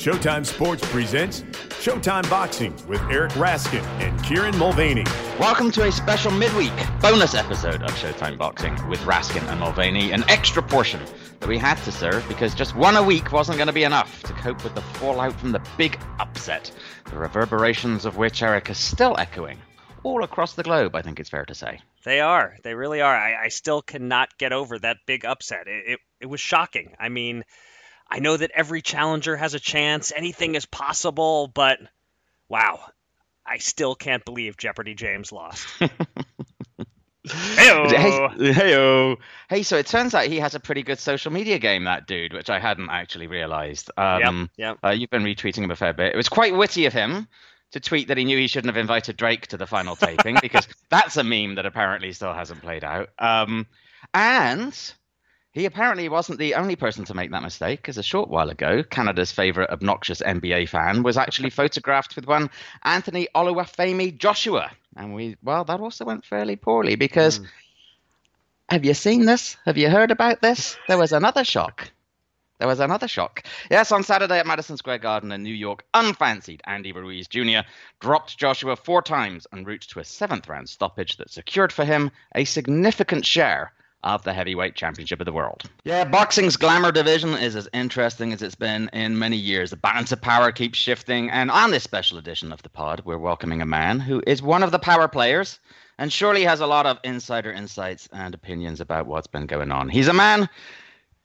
Showtime Sports presents Showtime Boxing with Eric Raskin and Kieran Mulvaney. Welcome to a special midweek bonus episode of Showtime Boxing with Raskin and Mulvaney, an extra portion that we had to serve because just one a week wasn't going to be enough to cope with the fallout from the big upset, the reverberations of which Eric is still echoing all across the globe, I think it's fair to say. They are. They really are. I, I still cannot get over that big upset. It, it, it was shocking. I mean, I know that every challenger has a chance, anything is possible, but wow, I still can't believe Jeopardy James lost. Hey, hey, hey, so it turns out he has a pretty good social media game, that dude, which I hadn't actually realized. Um, yep, yep. Uh, you've been retweeting him a fair bit. It was quite witty of him to tweet that he knew he shouldn't have invited Drake to the final taping because that's a meme that apparently still hasn't played out. Um, and he apparently wasn't the only person to make that mistake, as a short while ago, Canada's favourite obnoxious NBA fan was actually photographed with one Anthony Oluwafemi Joshua. And we, well, that also went fairly poorly because mm. have you seen this? Have you heard about this? There was another shock. There was another shock. Yes, on Saturday at Madison Square Garden in New York, unfancied Andy Ruiz Jr. dropped Joshua four times en route to a seventh round stoppage that secured for him a significant share of the heavyweight championship of the world. Yeah, boxing's glamour division is as interesting as it's been in many years. The balance of power keeps shifting, and on this special edition of the pod, we're welcoming a man who is one of the power players and surely has a lot of insider insights and opinions about what's been going on. He's a man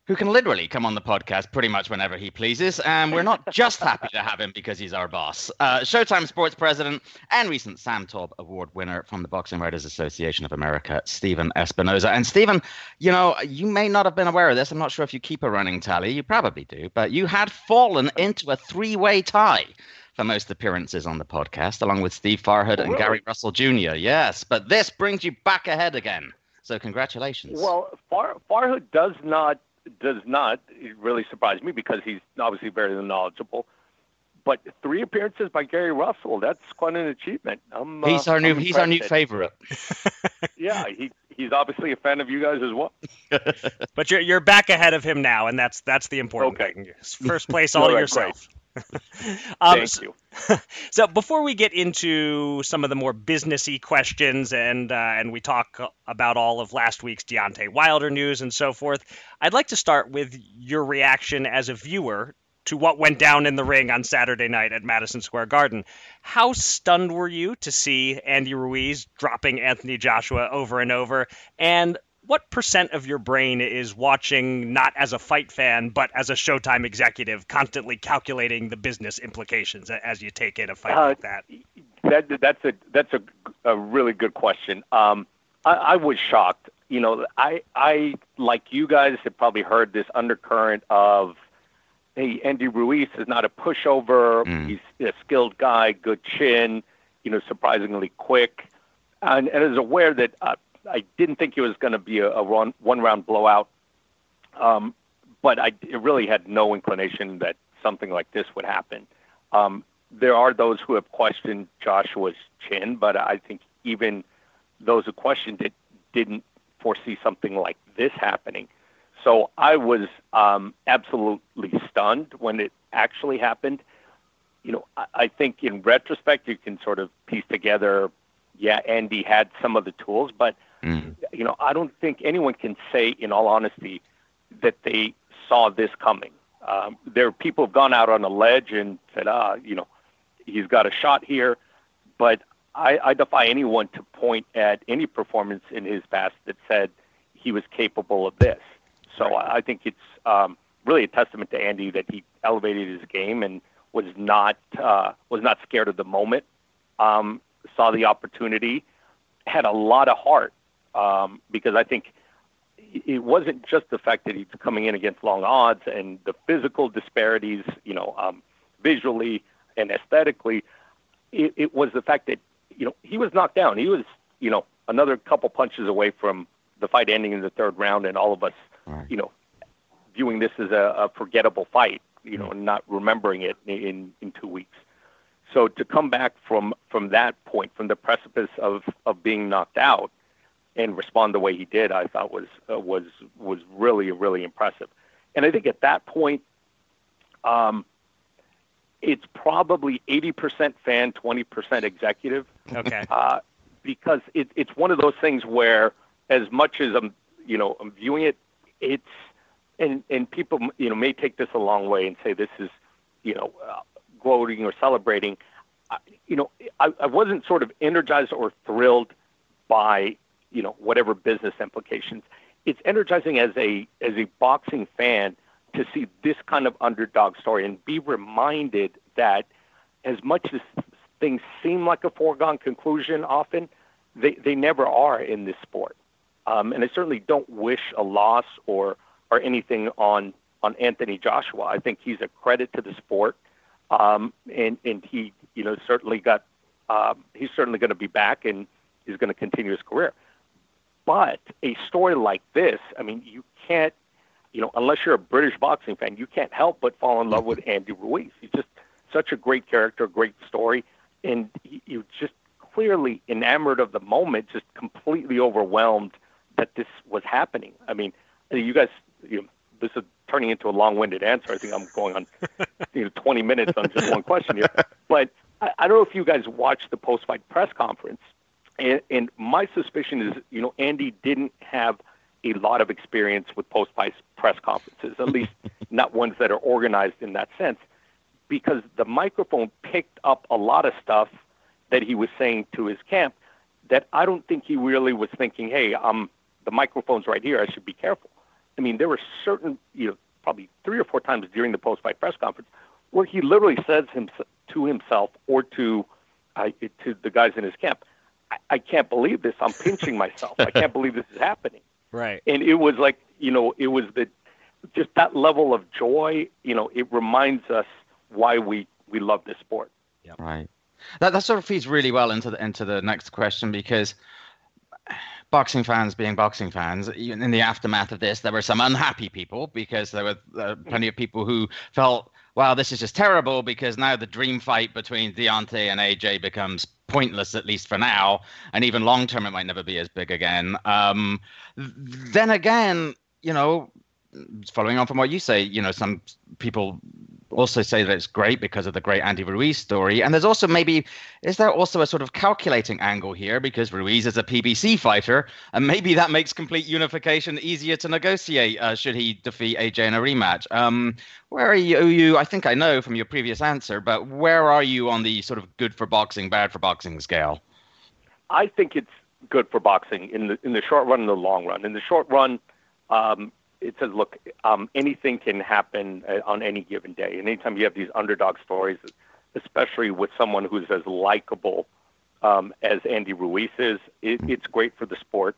who can literally come on the podcast pretty much whenever he pleases. And we're not just happy to have him because he's our boss. Uh, Showtime Sports President and recent Sam Taub Award winner from the Boxing Writers Association of America, Stephen Espinoza. And Stephen, you know, you may not have been aware of this. I'm not sure if you keep a running tally. You probably do. But you had fallen into a three way tie for most appearances on the podcast, along with Steve Farhood and Gary Russell Jr. Yes, but this brings you back ahead again. So congratulations. Well, Far- Farhood does not does not really surprise me because he's obviously very knowledgeable. But three appearances by Gary Russell, that's quite an achievement. I'm, uh, he's our new he's our new favorite. yeah, he he's obviously a fan of you guys as well. but you're you're back ahead of him now, and that's that's the important okay. thing. First place all, all right, yourself. Um, Thank you. So before we get into some of the more businessy questions and uh, and we talk about all of last week's Deontay Wilder news and so forth, I'd like to start with your reaction as a viewer to what went down in the ring on Saturday night at Madison Square Garden. How stunned were you to see Andy Ruiz dropping Anthony Joshua over and over? And what percent of your brain is watching not as a fight fan but as a Showtime executive, constantly calculating the business implications as you take in a fight uh, like that? That that's a that's a, a really good question. Um, I, I was shocked. You know, I I like you guys have probably heard this undercurrent of, hey, Andy Ruiz is not a pushover. Mm. He's a skilled guy, good chin. You know, surprisingly quick, and, and is aware that uh, I didn't think it was going to be a, a one one round blowout, um, but I really had no inclination that something like this would happen. Um, there are those who have questioned Joshua's chin, but I think even those who questioned it didn't foresee something like this happening. So I was um, absolutely stunned when it actually happened. You know, I, I think in retrospect you can sort of piece together, yeah, Andy had some of the tools, but Mm. You know, I don't think anyone can say, in all honesty, that they saw this coming. Um, there are people who've gone out on a ledge and said, ah, you know, he's got a shot here, but I, I defy anyone to point at any performance in his past that said he was capable of this. So right. I, I think it's um, really a testament to Andy that he elevated his game and was not uh, was not scared of the moment. Um, saw the opportunity, had a lot of heart, um, because I think it wasn't just the fact that he's coming in against long odds and the physical disparities, you know, um, visually and aesthetically. It, it was the fact that you know he was knocked down. He was you know another couple punches away from the fight ending in the third round, and all of us, right. you know, viewing this as a, a forgettable fight, you know, and not remembering it in in two weeks. So to come back from from that point, from the precipice of of being knocked out, and respond the way he did, I thought was uh, was was really really impressive. And I think at that point, um, it's probably 80% fan, 20% executive. Okay. Uh, because it, it's one of those things where, as much as I'm, you know, I'm viewing it, it's and and people, you know, may take this a long way and say this is, you know, uh, gloating or celebrating. I, you know, I, I wasn't sort of energized or thrilled by, you know, whatever business implications. It's energizing as a as a boxing fan to see this kind of underdog story and be reminded that as much as things seem like a foregone conclusion often, they, they never are in this sport. Um, and I certainly don't wish a loss or or anything on on Anthony Joshua. I think he's a credit to the sport, um, and and he you know certainly got um, he's certainly going to be back and he's going to continue his career. But a story like this, I mean, you can't you know, unless you're a British boxing fan, you can't help but fall in love with Andy Ruiz. He's just such a great character, great story, and you just clearly enamored of the moment, just completely overwhelmed that this was happening. I mean, you guys, you know, this is turning into a long-winded answer. I think I'm going on, you know, 20 minutes on just one question here. But I, I don't know if you guys watched the post-fight press conference, and, and my suspicion is, you know, Andy didn't have – a lot of experience with post fight press conferences, at least not ones that are organized in that sense, because the microphone picked up a lot of stuff that he was saying to his camp that I don't think he really was thinking, hey, um, the microphone's right here, I should be careful. I mean, there were certain, you know, probably three or four times during the post fight press conference where he literally says him, to himself or to, uh, to the guys in his camp, I, I can't believe this. I'm pinching myself. I can't believe this is happening. Right. And it was like, you know, it was the just that level of joy, you know, it reminds us why we we love this sport. Yep. Right. That that sort of feeds really well into the into the next question because boxing fans being boxing fans in the aftermath of this there were some unhappy people because there were uh, plenty of people who felt wow this is just terrible because now the dream fight between Deontay and AJ becomes pointless at least for now, and even long term it might never be as big again. Um, then again, you know, following on from what you say, you know, some people also say that it's great because of the great Andy Ruiz story. And there's also maybe, is there also a sort of calculating angle here because Ruiz is a PBC fighter, and maybe that makes complete unification easier to negotiate uh, should he defeat AJ in a rematch? Um, where are you, you? I think I know from your previous answer, but where are you on the sort of good for boxing, bad for boxing scale? I think it's good for boxing in the in the short run and the long run. In the short run, um, it says, look, um, anything can happen uh, on any given day. And anytime you have these underdog stories, especially with someone who's as likable um, as Andy Ruiz is, it, it's great for the sport.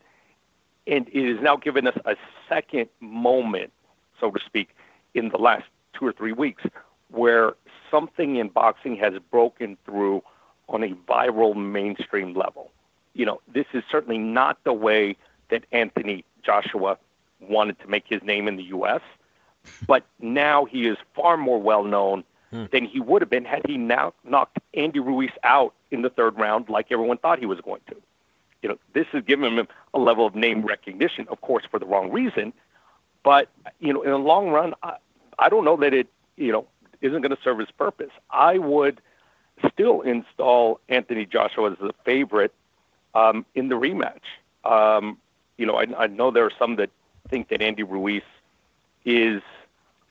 And it has now given us a second moment, so to speak, in the last two or three weeks where something in boxing has broken through on a viral mainstream level. You know, this is certainly not the way that Anthony Joshua wanted to make his name in the U.S., but now he is far more well known hmm. than he would have been had he now knocked Andy Ruiz out in the third round, like everyone thought he was going to. You know, this has given him a level of name recognition, of course, for the wrong reason. But you know, in the long run, I, I don't know that it you know isn't going to serve his purpose. I would still install Anthony Joshua as the favorite um, in the rematch. Um, you know, I, I know there are some that think that Andy Ruiz is,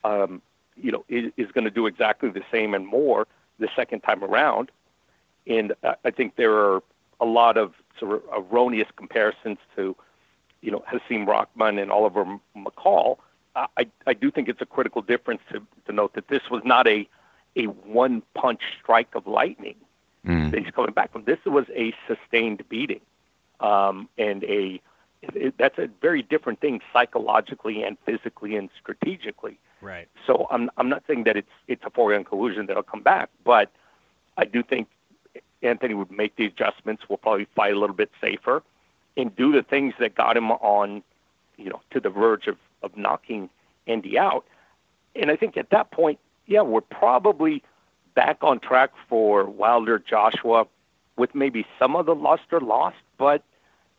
um, you know, is, is going to do exactly the same and more the second time around. And I think there are a lot of sort of erroneous comparisons to, you know, Hasim Rahman and Oliver McCall. I, I do think it's a critical difference to, to note that this was not a, a one punch strike of lightning mm. that he's coming back from. This was a sustained beating um, and a it, that's a very different thing psychologically and physically and strategically. Right. So I'm I'm not saying that it's it's a foregone conclusion that he'll come back, but I do think Anthony would make the adjustments. We'll probably fight a little bit safer, and do the things that got him on, you know, to the verge of of knocking Andy out. And I think at that point, yeah, we're probably back on track for Wilder Joshua, with maybe some of the luster lost, but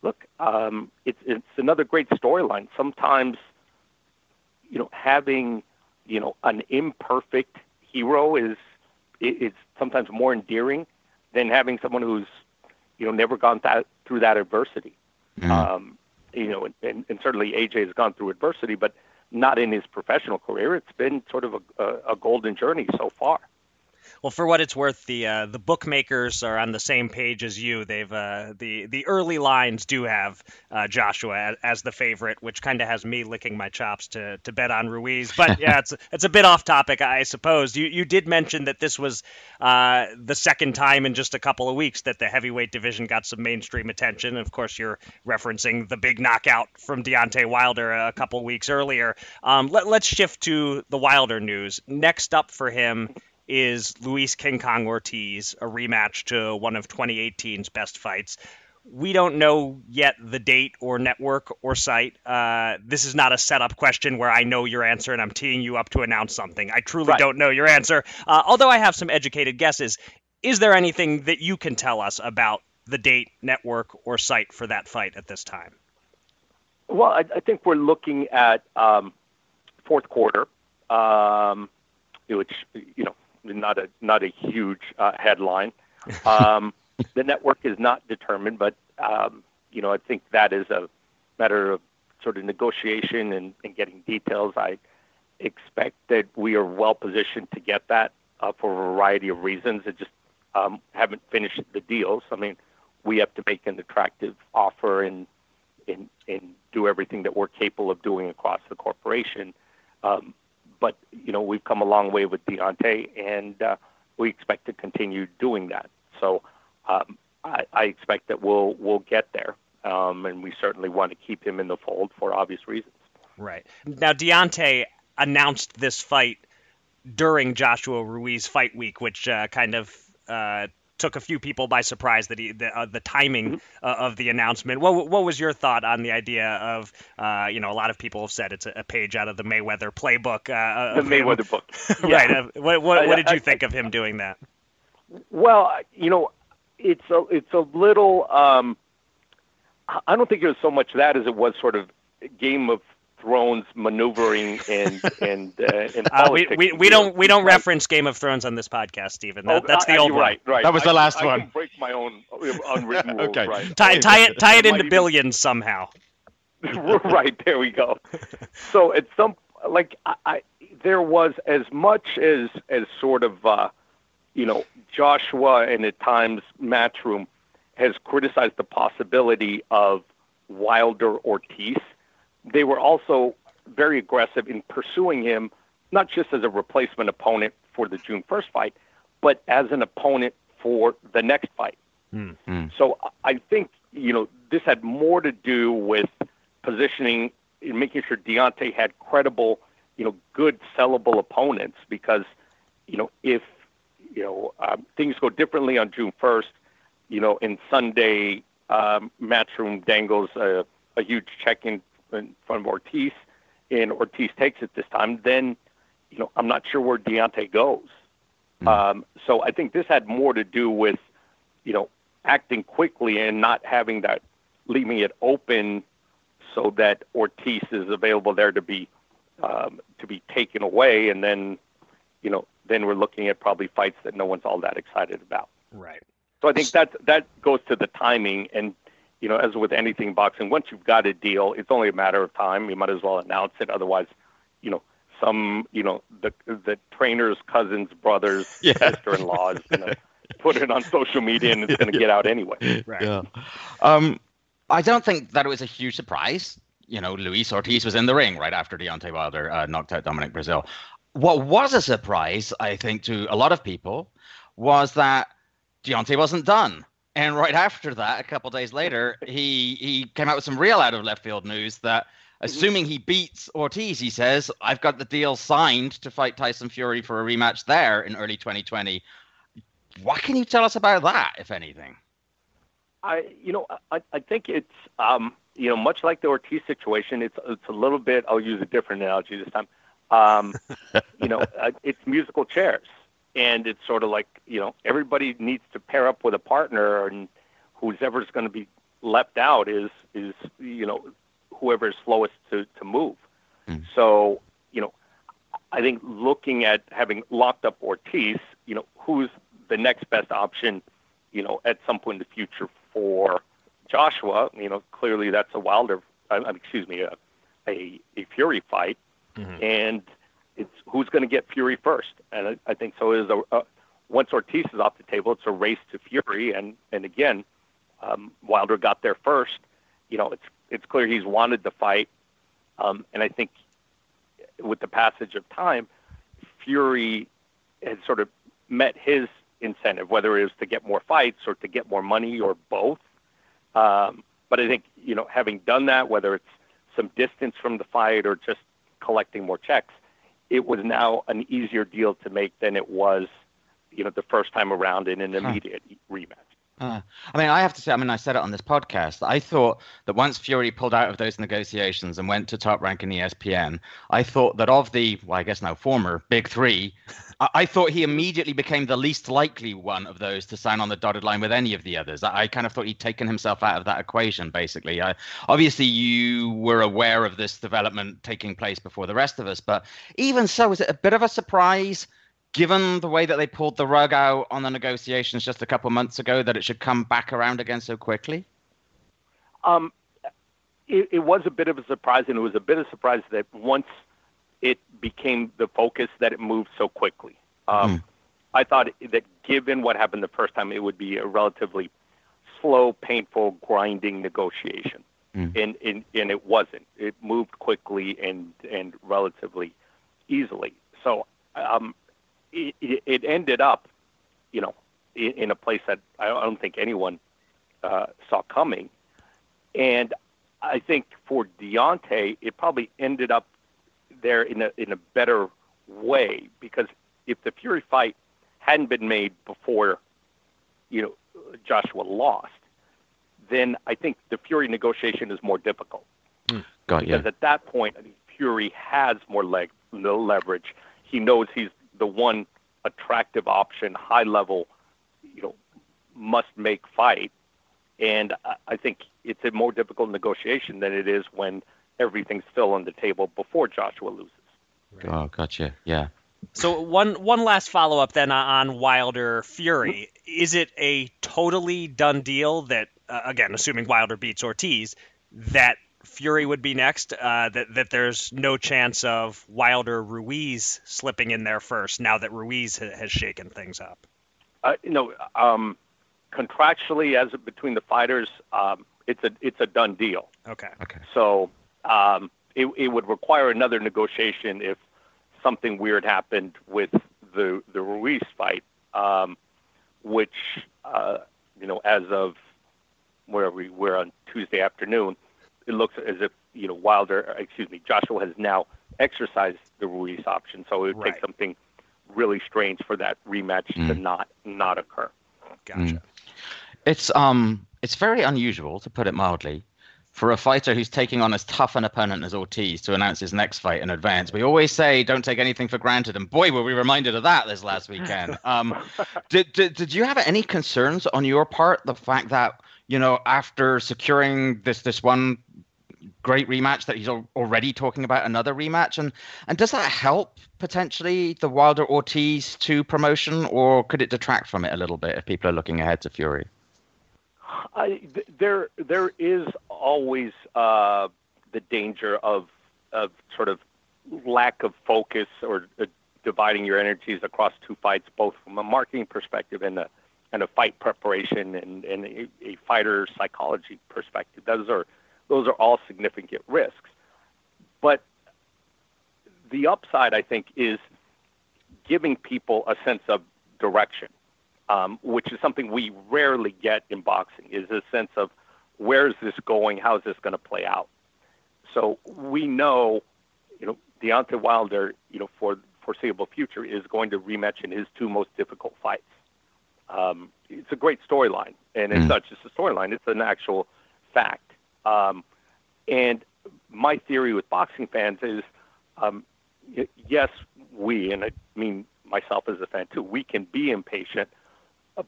look, um, it's it's another great storyline. Sometimes, you know, having you know an imperfect hero is is sometimes more endearing than having someone who's you know never gone that, through that adversity. Mm. Um, you know, and, and certainly AJ has gone through adversity, but not in his professional career. It's been sort of a, a, a golden journey so far. Well, for what it's worth, the uh, the bookmakers are on the same page as you. They've uh, the the early lines do have uh, Joshua as, as, the favorite, which kind of has me licking my chops to, to bet on Ruiz. But yeah, it's it's a bit off topic, I suppose. You you did mention that this was uh, the second time in just a couple of weeks that the heavyweight division got some mainstream attention. Of course, you're referencing the big knockout from Deontay Wilder a couple weeks earlier. Um, let, let's shift to the Wilder news. Next up for him is Luis King Kong Ortiz, a rematch to one of 2018's best fights. We don't know yet the date or network or site. Uh, this is not a setup question where I know your answer and I'm teeing you up to announce something. I truly right. don't know your answer. Uh, although I have some educated guesses, is there anything that you can tell us about the date, network, or site for that fight at this time? Well, I, I think we're looking at um, fourth quarter, um, which you know not a not a huge uh, headline. Um, the network is not determined, but um, you know I think that is a matter of sort of negotiation and, and getting details. I expect that we are well positioned to get that uh, for a variety of reasons. It just um, haven't finished the deals. I mean, we have to make an attractive offer and and and do everything that we're capable of doing across the corporation. Um, but you know we've come a long way with Deontay, and uh, we expect to continue doing that. So um, I, I expect that we'll we'll get there, um, and we certainly want to keep him in the fold for obvious reasons. Right now, Deontay announced this fight during Joshua Ruiz fight week, which uh, kind of uh, took a few people by surprise that he the, uh, the timing mm-hmm. uh, of the announcement. What what was your thought on the idea of uh, you know a lot of people have said it's a, a page out of the Mayweather playbook. Uh, the Mayweather book, right? what what, what did you think of him doing that? Well, you know, it's a it's a little. Um, I don't think it was so much that as it was sort of Game of Thrones maneuvering and and uh, and uh, we, we, we don't we don't reference Game of Thrones on this podcast, Stephen. That, oh, that's the old right, one. Right, That was the last I, one. I can break my own unwritten rules. okay. Right. Tie, tie it tie it into billions somehow. right there we go. So at some like I, I there was as much as as sort of uh, you know Joshua and at times Matchroom has criticized the possibility of Wilder Ortiz they were also very aggressive in pursuing him, not just as a replacement opponent for the June 1st fight, but as an opponent for the next fight. Mm-hmm. So I think, you know, this had more to do with positioning and making sure Deontay had credible, you know, good sellable opponents because, you know, if, you know, um, things go differently on June 1st, you know, in Sunday, um, Matchroom dangles a, a huge check in in front of Ortiz, and Ortiz takes it this time, then you know I'm not sure where Deontay goes. Mm-hmm. Um, so I think this had more to do with you know acting quickly and not having that leaving it open so that Ortiz is available there to be um, to be taken away, and then you know then we're looking at probably fights that no one's all that excited about. Right. So I think that that goes to the timing and you know, as with anything boxing, once you've got a deal, it's only a matter of time. You might as well announce it. Otherwise, you know, some, you know, the the trainer's cousin's brother's yeah. sister-in-law is going to put it on social media and it's going to get out anyway. Right. Yeah. Um, I don't think that it was a huge surprise. You know, Luis Ortiz was in the ring right after Deontay Wilder uh, knocked out Dominic Breazeale. What was a surprise, I think, to a lot of people was that Deontay wasn't done. And right after that, a couple days later, he he came out with some real out of left field news that assuming he beats Ortiz, he says, I've got the deal signed to fight Tyson Fury for a rematch there in early 2020. What can you tell us about that, if anything? I, you know, I, I think it's, um, you know, much like the Ortiz situation, it's it's a little bit. I'll use a different analogy this time. Um, you know, uh, it's musical chairs and it's sort of like you know everybody needs to pair up with a partner, and who's ever's going to be left out is is you know whoever is slowest to to move. Mm. So you know, I think looking at having locked up Ortiz, you know, who's the next best option, you know, at some point in the future for Joshua. You know, clearly that's a Wilder, uh, excuse me, a, a, a Fury fight, mm-hmm. and it's who's going to get Fury first. And I, I think so. Is a, a once Ortiz is off the table, it's a race to Fury, and and again, um, Wilder got there first. You know, it's it's clear he's wanted the fight, um, and I think with the passage of time, Fury has sort of met his incentive, whether it was to get more fights or to get more money or both. Um, but I think you know, having done that, whether it's some distance from the fight or just collecting more checks, it was now an easier deal to make than it was, you know, the first time around in an immediate huh. rematch. Uh, I mean, I have to say, I mean, I said it on this podcast. I thought that once Fury pulled out of those negotiations and went to top rank in ESPN, I thought that of the, well, I guess now former big three, I, I, thought he immediately became the least likely one of those to sign on the dotted line with any of the others. I, I kind of thought he'd taken himself out of that equation, basically. I, obviously, you were aware of this development taking place before the rest of us, but even so, is it a bit of a surprise? Given the way that they pulled the rug out on the negotiations just a couple months ago, that it should come back around again so quickly? Um, it, it was a bit of a surprise, and it was a bit of a surprise that once it became the focus, that it moved so quickly. Um, mm. I thought that given what happened the first time, it would be a relatively slow, painful, grinding negotiation. Mm. And, and and it wasn't. It moved quickly and and relatively easily. So um, it, it ended up, you know, in, in, a place that I don't think anyone uh, saw coming. And I think for Deontay, it probably ended up there in a in a better way because if the Fury fight hadn't been made before, you know, Joshua lost, then I think the Fury negotiation is more difficult. Mm, got because you. at that point, I mean, Fury has more leg, no leverage. He knows he's the one attractive option, high level, you know, must make fight. And I think it's a more difficult negotiation than it is when everything's still on the table before Joshua loses. Right. Oh, gotcha. Yeah. So one one last follow up then on Wilder Fury. Is it a totally done deal that uh, again, assuming Wilder beats Ortiz, that Fury would be next. Uh, that that there's no chance of Wilder Ruiz slipping in there first. Now that Ruiz ha- has shaken things up. Uh, you know, um, contractually, as between the fighters, um, it's a it's a done deal. Okay. Okay. So um, it it would require another negotiation if something weird happened with the the Ruiz fight, um, which uh, you know, as of where we were on Tuesday afternoon, it looks as if you know Wilder, excuse me, Joshua has now exercised the Ruiz option. So it would right. take something really strange for that rematch mm. to not not occur. Gotcha. Mm. It's um it's very unusual to put it mildly for a fighter who's taking on as tough an opponent as Ortiz to announce his next fight in advance. We always say don't take anything for granted, and boy, were we reminded of that this last weekend. Um, did, did did you have any concerns on your part the fact that you know after securing this this one great rematch that he's already talking about another rematch and and does that help potentially the Wilder Ortiz 2 promotion or could it detract from it a little bit if people are looking ahead to Fury? I, there there is always uh, the danger of of sort of lack of focus or uh, dividing your energies across two fights both from a marketing perspective and a and a fight preparation and, and a, a fighter psychology perspective those are those are all significant risks. But the upside, I think, is giving people a sense of direction, um, which is something we rarely get in boxing, is a sense of where is this going? How is this going to play out? So we know, you know, Deontay Wilder, you know, for foreseeable future is going to rematch in his two most difficult fights. Um, it's a great storyline, and it's mm. not just a storyline; it's an actual fact. Um, and my theory with boxing fans is, um, yes, we, and I mean myself as a fan too, we can be impatient,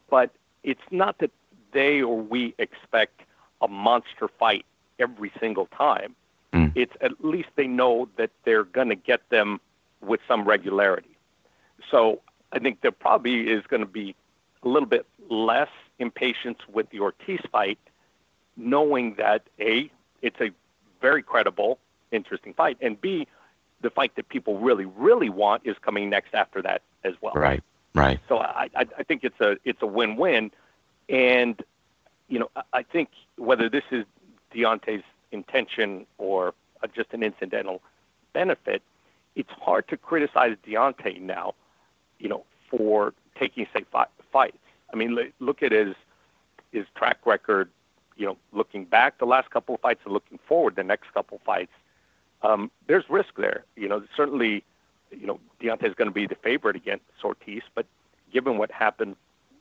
but it's not that they or we expect a monster fight every single time. Mm. It's at least they know that they're going to get them with some regularity. So I think there probably is going to be a little bit less impatience with the Ortiz fight, knowing that A, it's a very credible, interesting fight, and B, the fight that people really, really want is coming next after that as well. Right, right. So I, I, I think it's a it's a win-win, and you know I think whether this is Deontay's intention or uh, just an incidental benefit, it's hard to criticize Deontay now, you know, for taking say fi- fights. I mean, look at his his track record. You know, looking back the last couple of fights and looking forward the next couple of fights, um, there's risk there. You know, certainly, you know, Deontay is going to be the favorite against Ortiz, but given what happened,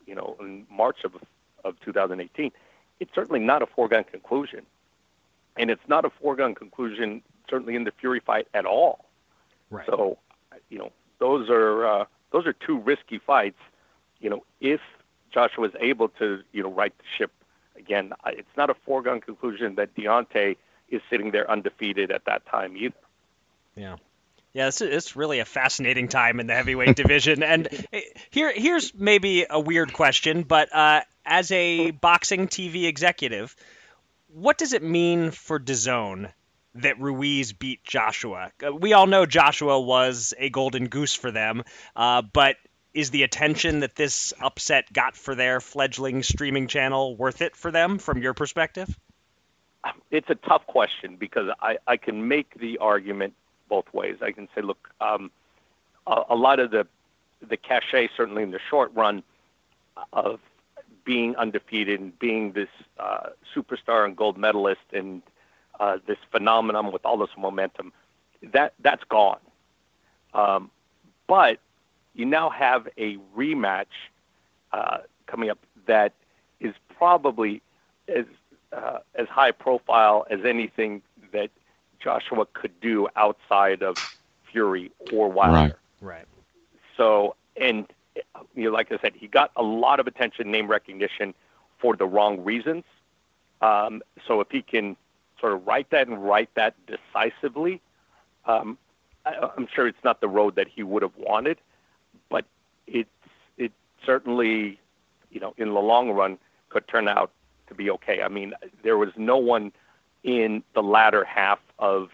you know, in March of of 2018, it's certainly not a foregone conclusion, and it's not a foregone conclusion certainly in the Fury fight at all. Right. So, you know, those are uh, those are two risky fights. You know, if Joshua is able to, you know, right the ship again, it's not a foregone conclusion that Deontay is sitting there undefeated at that time either. Yeah. Yeah, it's, it's really a fascinating time in the heavyweight division. And eh, here, here's maybe a weird question, but uh, as a boxing TV executive, what does it mean for DAZN that Ruiz beat Joshua? Uh, we all know Joshua was a golden goose for them, uh, but is the attention that this upset got for their fledgling streaming channel worth it for them from your perspective? It's a tough question because I, I can make the argument both ways. I can say, look, um, a, a lot of the the cachet, certainly in the short run, of being undefeated and being this uh, superstar and gold medalist and uh, this phenomenon with all this momentum, that that's gone. Um, but you now have a rematch uh, coming up that is probably as uh, as high profile as anything that Joshua could do outside of Fury or Wilder. Right. Right. So, and you know, like I said, he got a lot of attention, name recognition, for the wrong reasons. Um, so, if he can sort of right that and right that decisively, um, I, I'm sure it's not the road that he would have wanted it's it certainly, you know, in the long run could turn out to be okay. I mean, there was no one in the latter half of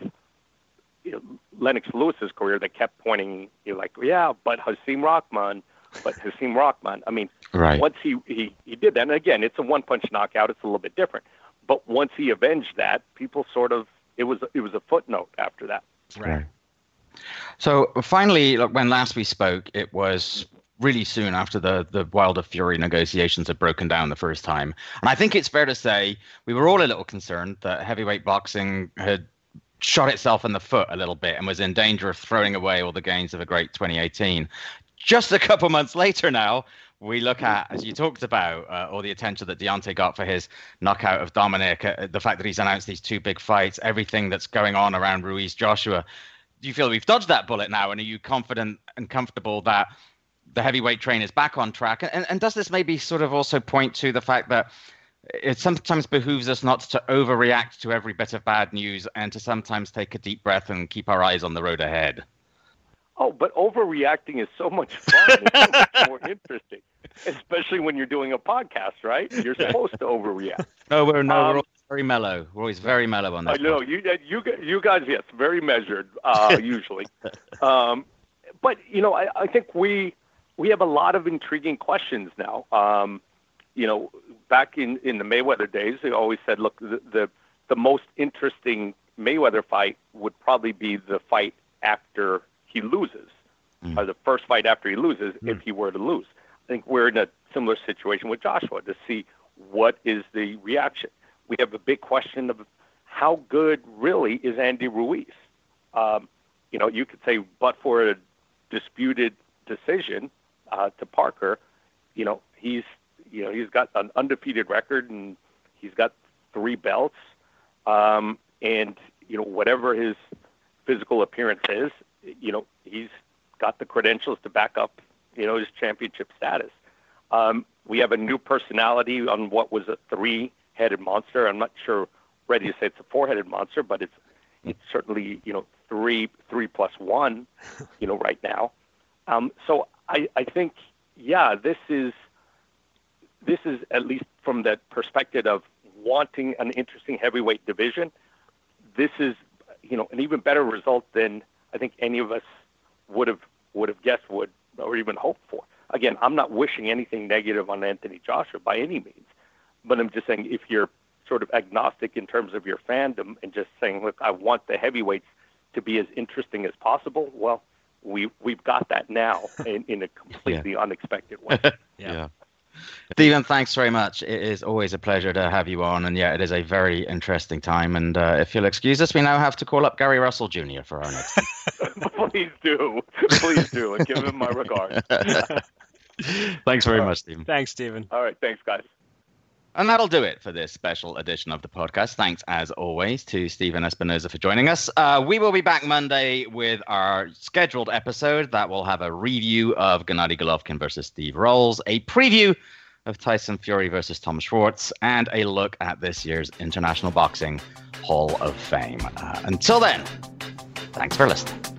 you know, Lennox Lewis's career that kept pointing, you know, like, yeah, but Hasim Rahman, but Hasim Rahman. I mean, right. once he, he he did that, and again, it's a one punch knockout. It's a little bit different. But once he avenged that, people sort of it was it was a footnote after that. Right. So finally, when last we spoke, it was really soon after the the Wilder Fury negotiations had broken down the first time. And I think it's fair to say we were all a little concerned that heavyweight boxing had shot itself in the foot a little bit and was in danger of throwing away all the gains of a great 2018. Just a couple months later now, we look at, as you talked about, uh, all the attention that Deontay got for his knockout of Dominic, uh, the fact that he's announced these two big fights, everything that's going on around Ruiz Joshua. Do you feel we've dodged that bullet now? And are you confident and comfortable that the heavyweight train is back on track. And, and does this maybe sort of also point to the fact that it sometimes behooves us not to overreact to every bit of bad news and to sometimes take a deep breath and keep our eyes on the road ahead? Oh, but overreacting is so much fun. it's so much more interesting, especially when you're doing a podcast, right? You're supposed to overreact. No, we're no, um, we're always very mellow. We're always very mellow on this. I know you, you, you guys, yes, very measured uh, usually. Um, but you know, I, I think we we have a lot of intriguing questions now. Um, you know, back in, in the Mayweather days, they always said, look, the, the, the most interesting Mayweather fight would probably be the fight after he loses, mm. or the first fight after he loses, mm. if he were to lose. I think we're in a similar situation with Joshua to see what is the reaction. We have a big question of how good really is Andy Ruiz. Um, you know, you could say, but for a disputed decision, uh, to Parker, you know, he's you know he's got an undefeated record and he's got three belts, um, and you know whatever his physical appearance is, you know he's got the credentials to back up you know his championship status. Um, we have a new personality on what was a three-headed monster. I'm not sure ready to say it's a four-headed monster, but it's it's certainly you know three three plus one, you know right now. Um, so I, I think, yeah, this is this is at least from the perspective of wanting an interesting heavyweight division. This is, you know, an even better result than I think any of us would have would have guessed would or even hoped for. Again, I'm not wishing anything negative on Anthony Joshua by any means, but I'm just saying if you're sort of agnostic in terms of your fandom and just saying, look, I want the heavyweights to be as interesting as possible, well, we we've got that now in, in a completely yeah. unexpected way. yeah. yeah. Stephen, thanks very much. It is always a pleasure to have you on, and yeah, it is a very interesting time. And uh, if you'll excuse us, we now have to call up Gary Russell Jr. for our next. Please do, please do, and give him my regards. thanks very much, Stephen. Thanks, Stephen. All right, thanks, guys. And that'll do it for this special edition of the podcast. Thanks, as always, to Stephen Espinoza for joining us. Uh, we will be back Monday with our scheduled episode that will have a review of Gennady Golovkin versus Steve Rolls, a preview of Tyson Fury versus Tom Schwarz, and a look at this year's International Boxing Hall of Fame. Uh, until then, thanks for listening.